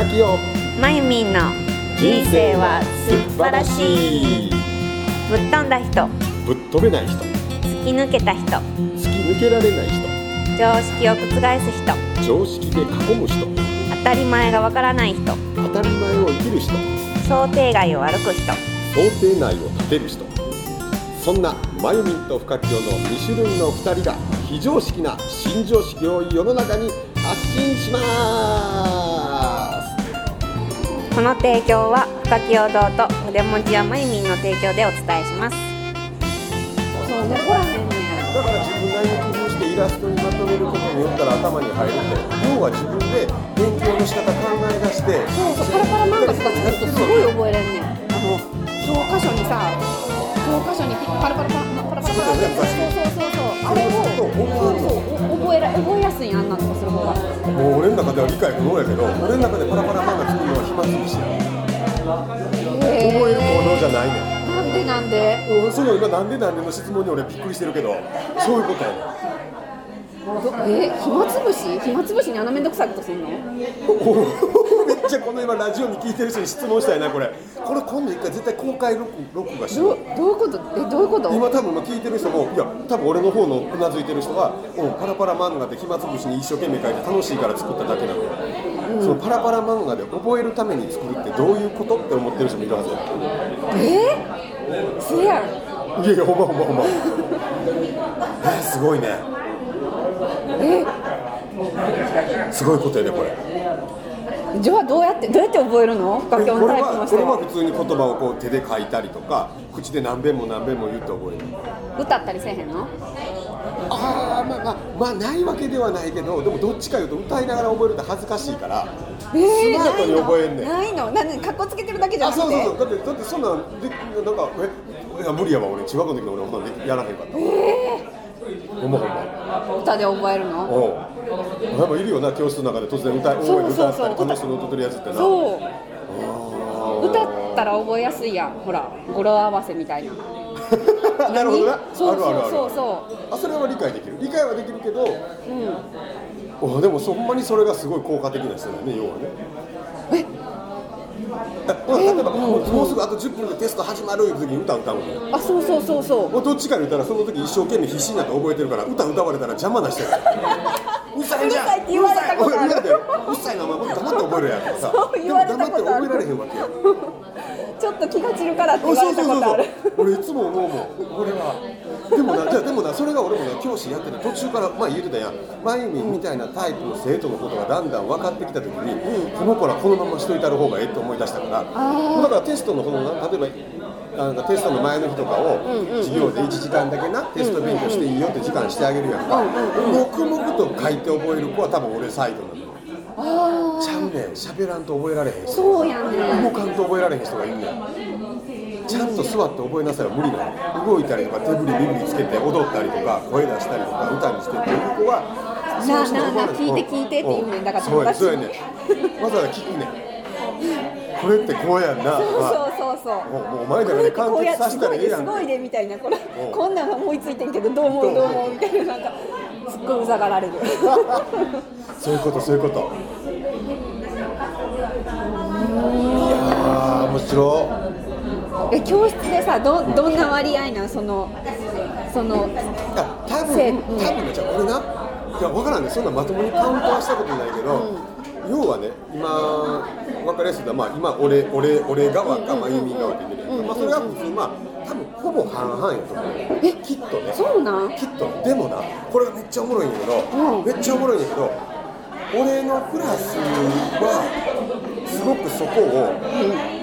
深きよまゆみんの人生は素晴らしい。ぶっ飛んだ人。ぶっ飛べない人。突き抜けた人。突き抜けられない人。常識を覆す人。常識で囲む人。当たり前がわからない人。当たり前を生きる人。想定外を歩く人。想定内を立てる人。そんなまゆみんと深きよの2種類の2人が非常識な新常識を世の中に発信しますこの提供は深き堂と筆文字やまゆみんの提供でお伝えします。そう残らへんねだから自分なりに工夫してイラストにまとめることによったら頭に入るって要は自分で勉強の仕方考え出してそうそうパラパラ漫画とか作るとすごい覚えれんね。んあの教科書にさ教科書にパラパラパラパラパラパラそうだよねそうそうそうそうあれをそうそうそうお覚えら覚えやすいんあんなんとかする方が。もう俺の中では理解不能やけど俺の中でパラパラ漫画作るのは暇つぶしやえ覚える行動じゃないねん。なんでなんでうんその今なんでなんでの質問に俺びっくりしてるけどそういうことやねん。どえ暇つぶし？暇つぶしにあのめんどくさいことすんの？ちゃこの今ラジオに聞いてる人に質問したいなこれ。これ今度一回絶対公開録録画しよどうどういうこと？えどういうこと？今多分聞いてる人もいや多分俺の方のうなずいてる人はうんパラパラ漫画で暇つぶしに一生懸命書いて楽しいから作っただけなのよ、そのパラパラ漫画で覚えるために作るってどういうことって思ってる人もいるはずやえ？せや。んいやいやほんまほんまほんま。えーすごいね。え？すごいことやでこれじゃあどうやってどうやって覚えるの？深きこれ音タイプのは。これは人は普通に言葉をこう手で書いたりとか口で何遍も何遍も言って覚える歌ったりせえへんの？ああまあまあまあないわけではないけどでもどっちかいうと歌いながら覚えるって恥ずかしいからえー、スマートに覚えんねん。ないの？なんかっこつけてるだけじゃあなくて？そうそうそう。だってだってそんなんでなんかえいや無理やわ俺。中学校の時の俺ほんなんでやらへんかったほんまほんま歌で覚えるの？おうでもいるよな教室の中で突然歌い大声で歌ったり楽しそうに歌ってるやつってなそう。歌ったら覚えやすいやんほら語呂合わせみたいな。なるほどな。そうそうそうそあそれは理解できる。理解はできるけどううんおでもそほんまにそれがすごい効果的な人だよね要はね。え例えば、もうすぐあと10分でテスト始まるいう時に歌歌うの。あそうそうそうそう。もうどっちか言ったらその時一生懸命必死になって覚えてるから歌歌われたら邪魔な人や。うるさいじゃんうるさい。って言われたことある。うるさいなお前黙って覚えるやんとかさでも黙って覚えられへんわけよ ちょっと気が散るからってお言わそうそうそうそう。れたことある俺いつも思うもん。俺はでもなじゃあでもなそれが俺もね教師やってて途中からまあ言ってたやん。まゆみんみたいなタイプの生徒のことがだんだん分かってきた時に、この子らこのまましといたる方がええって思い出したから。だからテストのこのな例えばなんかテストの前の日とかを授業で1時間だけなテスト勉強していいよって時間してあげるやんか。黙々と書いて覚える子は多分俺サイドなのちゃうねん。喋らんと覚えられへんそうやね動かんと覚えられへん人がいるねんちゃんと座って覚えなさいは無理なの動いたりとか手振り身振りつけて踊ったりとか声出したりとか歌にしてっていう子はなあなあなあ聞いて聞いてって言うねんだからそうや友達そうやねん。わざわざ聞くねん。これってこうやんな。そうまあそうそう。そうもうもうお前らで完こうや結させたらええやんすごいでみたいな。これん。こんなん思いついてんけどどう思うどう思う？みたいななんかすっごいうざがられる。そういうことそういうこと。いやー面白え教室でさどどんな割合なん？そのその多分せ多分ねじゃあ俺な。いや分からんね。そんなまともにカウントはしたことないけど、要はね今分かりやすいのは、まあ、今俺俺俺側かまゆみ側って言ってるまあ、それは普通まあ多分ほぼ半々やと思う。え？きっとね。そうなん？きっと。でもなこれがめっちゃおもろいんやけど、うん。めっちゃおもろいんやけど俺のクラスはすごくそこを、なん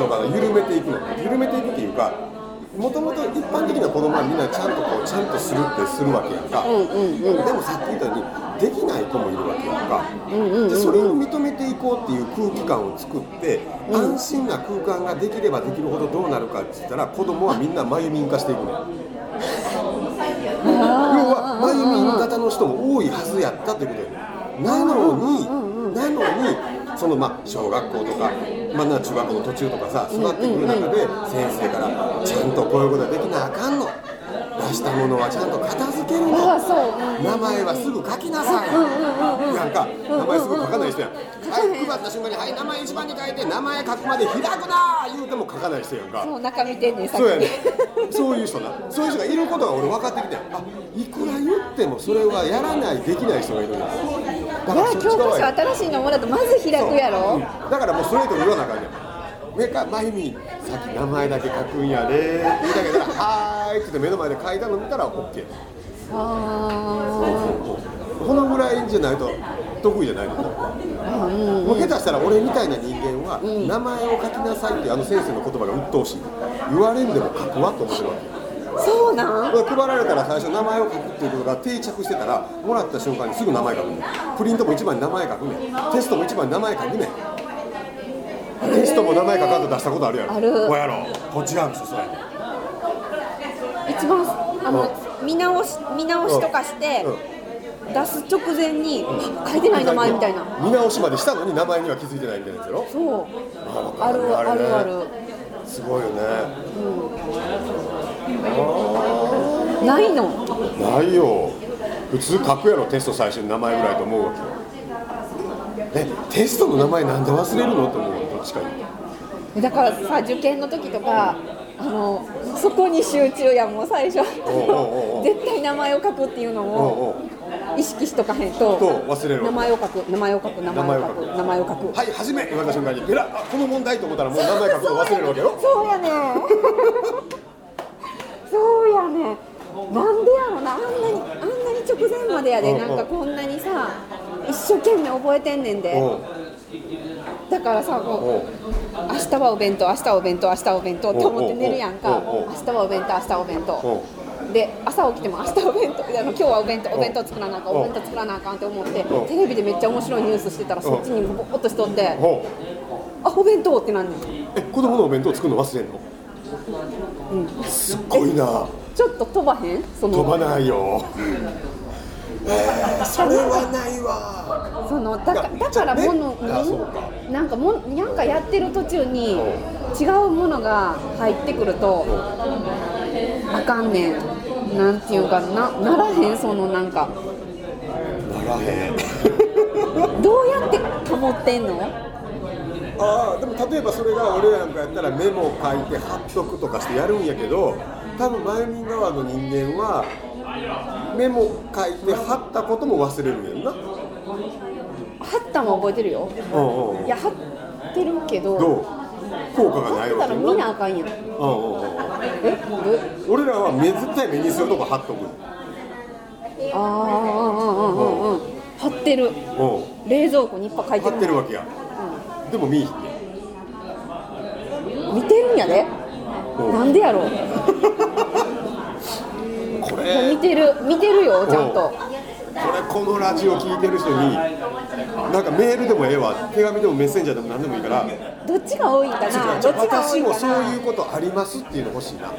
のかな緩めていくの緩めていくっていうかもともと一般的な子供はみんなちゃんとこうちゃんとするってするわけやんか、でもさっき言ったようにできない子もいるわけやんか、でそれを認めていこうっていう空気感を作って、安心な空間ができればできるほどどうなるかって言ったら子供はみんなまゆみん化していくのよ 要はまゆみん型の人も多いはずやったってことやねなのに、なのにそのまあ小学校とか、まあ、な中学校の途中とかさ育ってくる中で先生からちゃんとこういうことができなあかんの。ら出したものはちゃんと片付けるの。名前はすぐ書きなさい、なんか名前すぐ書かない人やん、はい配った瞬間に「はい名前一番に書いて名前書くまで開くな!」言うても書かない人やんか。そう中見てんねそうやにねそういう人な。そういう人がいることが俺分かってきてん。あいくら言ってもそれはやらないできない人がいるんだ教科書新しいのもらうとまず開くやろ、だからもうストレートに言わなあかんねん。上から「まゆみさっき名前だけ書くんやで」って言うだけたら「はーい」って言って目の前で書いたの見たら OK あこのぐらいじゃないと得意じゃないの。あうんもう下手したら俺みたいな人間は名前を書きなさいってあの先生の言葉が鬱陶しい。言われんでも書くわと思ってるわけそうなん？配られたら最初名前を書くっていうことが定着してたらもらった瞬間にすぐ名前書くねんプリントも一番に名前書くねん。テストも一番に名前書くねん。テストも名前書かんと出したことあるやろ。ある。こうやろ。こっちなんですよそれ一番あの見直し見直しとかしてうん。出す直前に書いてない名前みたいな。見直しまでしたのに名前には気づいてないみたいなやつやろ。そう。ああるあるあるすごいよね、ないの？ないよ。普通書くやろテスト最初に名前ぐらいと思うわけ。よえテストの名前なんで忘れるの？って思うどっちか言うだからさ受験の時とかあのそこに集中やもう最初。絶対名前を書くっていうのおうをおう意識しとかへんとと忘れる名前を書く名前を書く名前を書く名前を書く。はい始め言われた瞬間にペラあこの問題と思ったらもう名前書くの忘れるわけよ。そうやねそうやねなんでやろな。あんなにあんなに直前までやでうんなんかこんなにさ一生懸命覚えてんねんで。おうだからさこおうう明日はお弁当明日はお弁当明日はお弁当って思って寝るやんか。明日はお弁当明日はお弁お当で朝起きても 明日お弁当あの今日はお弁当お弁当作らなあかんお弁当作らなあかんって思ってテレビでめっちゃ面白いニュースしてたらそっちにぼーっとしとってあお弁当ってなんねんえ子供のお弁当作るの忘れんの？すっごいな。ちょっと飛ばへん？その。飛ばないよ。えー、それはないわ。そのだかだからものね。なんかもんなんかやってる途中に違うものが入ってくるとあかんねんなんていうかな。ならへんそのなんか。ならへん。どうやって保ってんの？ああでも例えばそれが俺なんかやったらメモ書いて貼っとくとかしてやるんやけど多分マユミン側の人間はメモ書いて貼ったことも忘れるんやんな。貼ったんは覚えてるよ。うんうんうん。いや貼ってるけどどう？効果がない貼ったら見なあかんやんうんうんうんえ？ど俺らは目絶対目にするとこ貼っとく。ああうんうんうんうんうん貼ってる。う。ん冷蔵庫にいっぱい書いて貼るってるわけや。でも見えひんね見てるんやで。う。んなんでやろう。これ。見てる。見てるよちゃんと。これこのラジオ聞いてる人になんかメールでもええわ手紙でもメッセンジャーでも何でもいいからどっちが多いかな？どっちが多い私もそういうことありますっていうの欲しいな。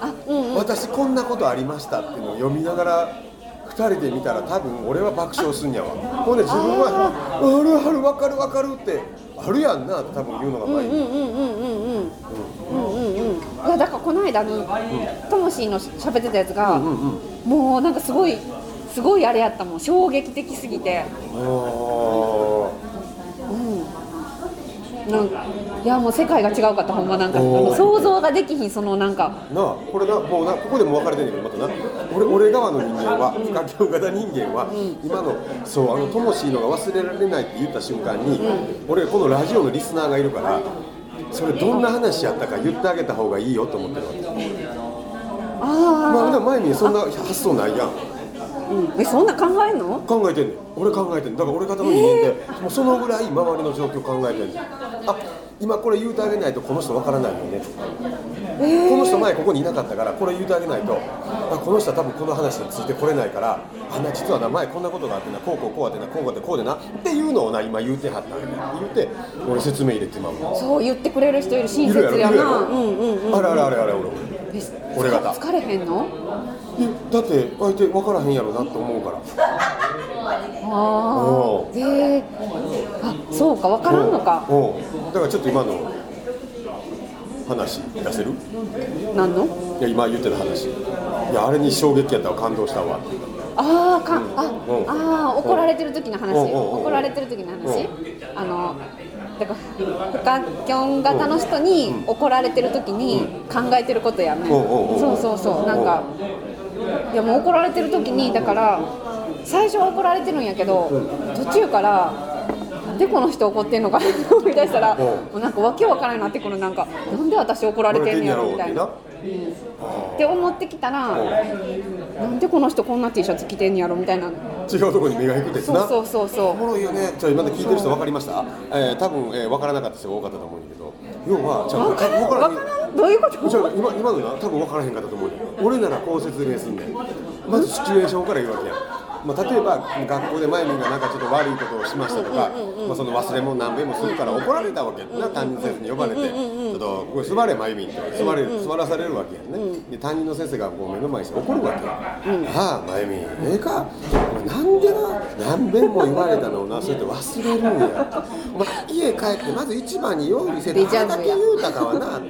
あ、うんうん、私こんなことありましたっていうのを読みながら2人で見たら多分俺は爆笑すんやわ。ほんで自分は「あるあるわかるわかる」ってあるやんなって多分言うのが前に。いやだからこの間にともしーの喋ってたやつが、うんうんうん、もうなんかすごいすごいあれやったもん。衝撃的すぎて。あなんかいやもう世界が違うかったほんまなんか。想像ができひんそのなんか。ーなあこれなもうなここでも分かれてんねんけどまたな。俺俺側の人間は不可教型人間は、今のそうあのともしいのが忘れられないって言った瞬間に、俺このラジオのリスナーがいるからそれどんな話やったか言ってあげた方がいいよと思ってるわけ。あまあ前にそんな発想ないやん。あ、うん、えそんな考えんの？考えてんねん。俺考えてんだから俺方の人間って、もうそのぐらい周りの状況考えてんねん。あ今これ言うてあげないとこの人わからないよね。とか、この人前ここにいなかったからこれ言うてあげないとあこの人は多分この話についてこれないからあな実はな前こんなことがあってなこうこうこうあってなこうこうでこうでなっていうのをな今言うてはったんやねん。言うて俺説明入れてまう。わそう言ってくれる人いる親切やな。いるやろ、うんうんうんあれあれあれあれ俺。え俺方。疲れへんの？えだって相手分からへんやろなって思うから。あおあであそうか分からんのか。だからちょっと今の話出せる？何の？いや今言ってた話。いやあれに衝撃やったわ感動したわ。ああ、うん。あー怒られてる時の話、怒られてる時の話、うあのだから不可キョン型の人に怒られてる時に考えてることやね、そうそうそう。なんかいやもう怒られてる時にだから最初は怒られてるんやけど途中からなんでこの人怒ってんのかなって思い出したらうん。もうなんかわけわからんなってくる。なんかなんで私怒られてんねやろみたいな。って思ってきたらなんでこの人こんな T シャツ着てんやろみたいな違うところに目が行くですな。そうそうそうおもろいよね。ちょ今まで聞いてる人分かりました、えー、多分、えー、分からなかった人が多かったと思うんだけど。要はじゃあわからん分わからん。どういうこと？じゃあ今今のな多分分からへんかったと思うね俺ならこう説明すんねん。まずシチュエーションから言うわけや。んまあ、例えば学校でマユミンがなんかちょっと悪いことをしましたとか、まあ、その忘れ物何遍もするから怒られたわけな担任の先生に呼ばれて「ちょっとこれ座れマユミン」って座れ座らされるわけやんね、で担任の先生がこう目の前にして怒るわけ。やん「ああマユミンええか？なんでな何遍も言われたのをなそうやって忘れるんや。お前家帰ってまず一番に用意せてあれだけ言うたかはな」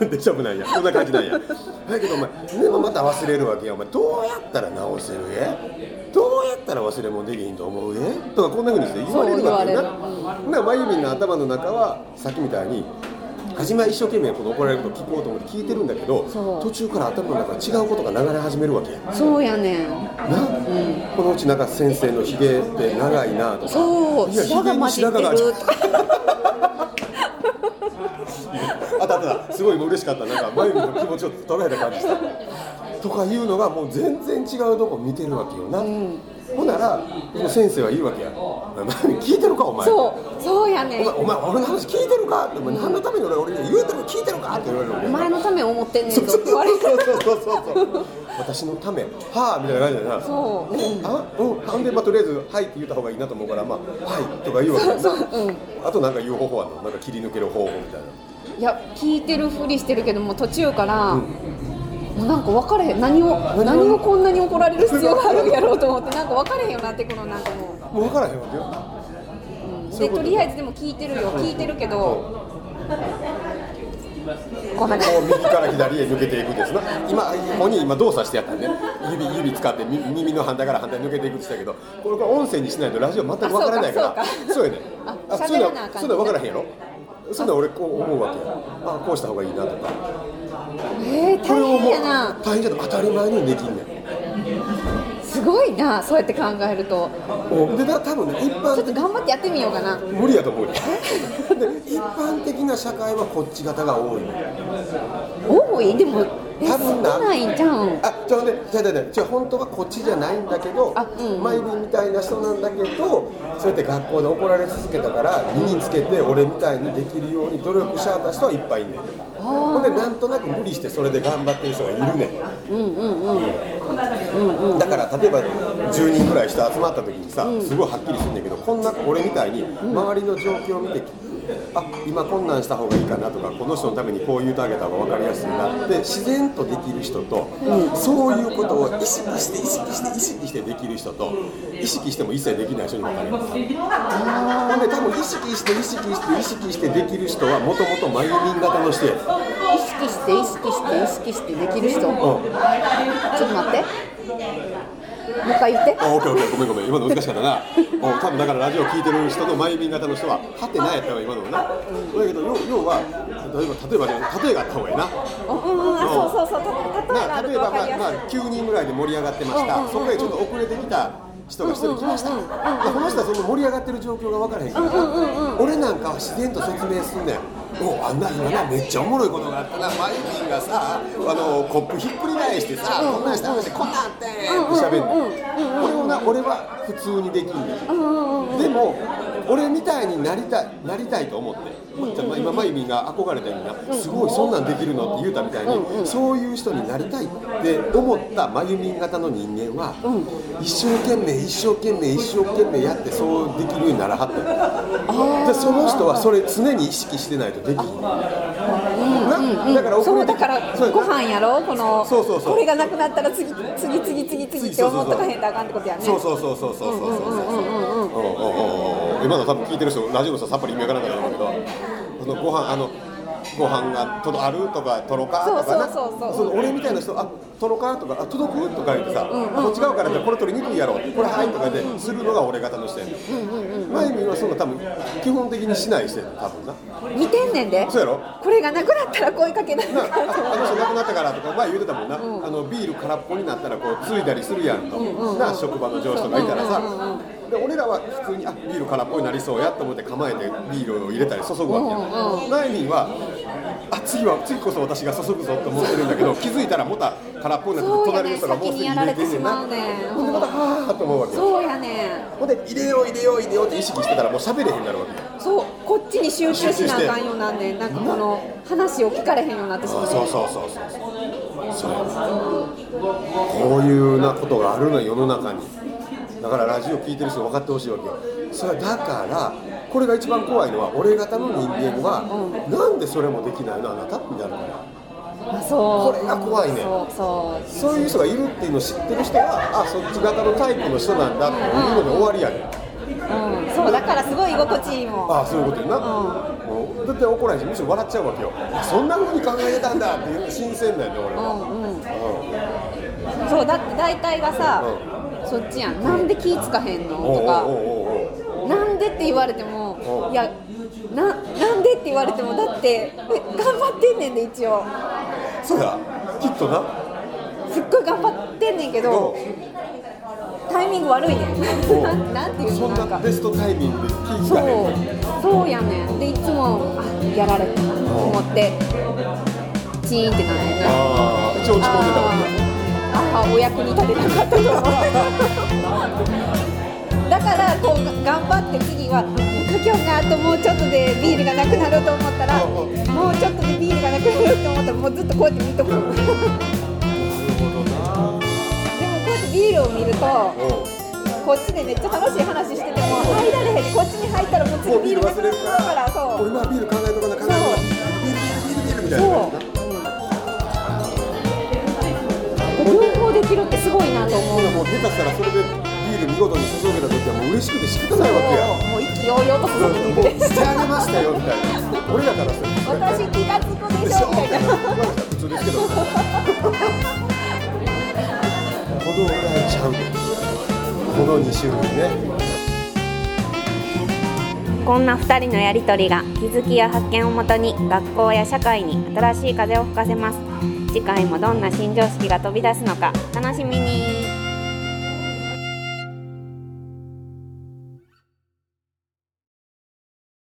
デジャブなんや。そんな感じなんや。だけどお前でもまた忘れるわけや。お前どうやったら直せるえ？どうやったら忘れ物できひんと思うえ？とかこんなふうにして言われるわけやな。なまゆみんの頭の中はさっきみたいに初めは一生懸命この怒られること聞こうと思って聞いてるんだけど途中から頭の中に違うことが流れ始めるわけや。そうやねん。な、このうちなんか先生のひげって長いなとか。そう。いや白髪混じってるあったあった。すごい嬉しかった。なんか眉毛の気持ちを捉えた感じした。とかいうのがもう全然違うとこ見てるわけよな、ほんなら先生は言うわけや「お前聞いてるかお前」そうそうやねん。お前お前俺の話聞いてるか?」って「お前何のために俺俺に言うてる聞いてるか?」って言われるお前のためを思ってんねんそうそうそうそうそうそう私のためはあみたいな感じでな。そう。あ？うん。なんでまあとりあえず「はい」って言った方がいいなと思うから「まあはい」とか言うわけやな。あとなんか言う方法あるの？なんか切り抜ける方法みたいないや聞いてるふりしてるけども途中から、もうなんか分かれへん。何を何を？こんなに怒られる必要があるんやろうと思ってなんか分かれへんよなってくるなんかももう分からへんわけよ。う、そういうこと？でとりあえずでも聞いてるよ。聞いてるけどこんな感こう右から左へ抜けていくんですな今ここに今動作してやったんね指指使ってみ耳の反対から反対に抜けていくって言ったけど。これから音声にしないとラジオ全く分からないから。あそうかそうやね。あそういうの喋らなあかんねそういうの分からへんやろ？そういうの俺こう思うわけ。よあこうした方がいいなとか。じえー、大これをもう変やな。大変じゃなく当たり前にできんねん。すごいなそうやって考えると。おでだ多分ね一般ちょっと頑張ってやってみようかな。無理やと思うよ。で一般的な社会はこっち型が多い。の多い？でも多分な。ないんじゃん。あじゃあねじゃあじゃあじゃあ本当はこっちじゃないんだけどあうん。うんマイビーみたいな人なんだけどそうやって学校で怒られ続けたから身につけて俺みたいにできるように努力しはった人はいっぱいいんねん。ほんでなんとなく無理してそれで頑張ってる人がいるねん。だから例えば10人ぐらい人集まった時にさすごいはっきりするんだけどこんな俺みたいに周りの状況を見てあ今こんなんした方がいいかなとかこの人のためにこう言うてあげた方が分かりやすいなって自然とできる人と、そういうことを意識して意識して意識してできる人と意識しても一切できない人に分かれますほんで多分意識して意識して意識してできる人はもともとマユミン型の人や。意識して意識して意識してできる人。ちょっうんと待ってもう一回言って。あ、オッケーオッケー、ごめんごめん、今の難しかったな。お多分だからラジオ聞いてる人のマイミン型の人は、はてなやったわ、今のもな。だけど、要要は、例えば、例えばね、例えがあった方がいいな。うんうんあそうそうそう。た例えば、と分かりやまあ、まあ、9人ぐらいで盛り上がってました。そこへちょっと遅れてきた。人が一人来ました、でこの人はその盛り上がってる状況が分からへんから、俺なんかは自然と説明すんねん。おあんな今なめっちゃおもろいことがあったな。マイミンがさあのコップひっ返してさ、こんなんして話してこんなんあってんって喋るの、これをな俺は普通にできんねん、でも俺みたいになりたいなりたいと思って、じゃあまあ今マイミンが憧れたようにな、すごいそんなんできるのって言うたみたいに、そういう人になりたいって思ったマユミン型の人間は、一生懸命一生懸命一生懸命やってそうできるようにならはったでその人はそれ常に意識してないとできひん、なだから遅そうだからご飯やろ？このそうそうそう。これがなくなったら次次次次次って思っとかへんとあかんってことやね。そうそうそうそうそうそうそうそう。そううんうんうん。うん今の多分聞いてる人ラジオの人さっぱり意味わからないと思うけどそのご飯あのご飯がとどあるとか取ろうかとかな。そ俺みたいな人あ取ろうかとかあ届くとか言ってさ、んうんこっち側からこれ取りにくいやろ。これはいとかでするのが俺方の人やねんマイミーはそんな多分基本的にしない人やねん多分な。見てんねんで。そうやろ？これがなくなったら声かけななああの人亡くなったからとか前言うてたもんな、あのビール空っぽになったらこうついだりするやんと、な職場の上司とかいたらさ、で俺らは普通にあビール空っぽになりそうやと思って構えてビールを入れたり注ぐわけよ、ナイミーはあ次は次こそ私が注ぐぞと思ってるんだけど気づいたらまた空っぽになって隣の人がもうすぐ入れてんねんな。ほんでまたはあと思うわけよ。そうやねん。ほんで入れよう入れよう入れようって意識してたらもう喋れへんなるわけよそうこっちに集中しなあかんようなんねんなんかこの話を聞かれへんようになってしまうそうそうそうそうそう。そう。こういうなことがあるのよ世の中にだからラジオ聞いてる人分かってほしいわけよ。それだからこれが一番怖いのは俺方の人間は、なんでそれもできないの？あなたみたいなあそう。これが怖いね。そうそう。いう人がいるっていうのを知ってる人はあそっち型のタイプの人なんだっていうので終わりやね。んうん、そうだからすごい居心地いいもん。ああそういうことやな、うん。だって怒らへんしむしろ笑っちゃうわけよ。そんな風に考えてたんだっていう新鮮なんだよ俺は、うんうん。うそうだって大体がさ、そっちやん。なんで気ぃつかへんの？とか。なんでって言われてもう。んいやななんでって言われてもだってえ頑張ってんねんで一応。そうや。きっとな。すっごい頑張ってんねんけどタイミング悪いねん。なんていうの？なんか。なベストタイミングでそう。そうやねん。でいつもあやられたと思ってチーンってなるね。んなああ一応落ち込んでたもんねああお役に立てなかったと思うだからこう頑張って次はかきょんがあともうちょっとでビールがなくなると思ったらもうちょっとでビールがなくなると思ったらもうずっとこうやって見とく。でもこうやってビールを見るとこっちでめっちゃ楽しい話してても入られへんこっちに入ったらもう次ビールなくなるからそう。俺今ビール考えとかな考えとかビールビールビールみたいな。そう、うん、両方できるってすごいなと思うも。う下手したらそれでビール見事に注げた時はもう嬉しくて仕方ないわけや。もう意気揚々と注ぎに行くでしてあげましたよみたいな俺らからすると私気がつくでしょみたいな今の普通ですけど。このぐらいちゃうこの2種類ね。こんな2人のやりとりが気づきや発見をもとに学校や社会に新しい風を吹かせます次回もどんな新常識が飛び出すのか楽しみに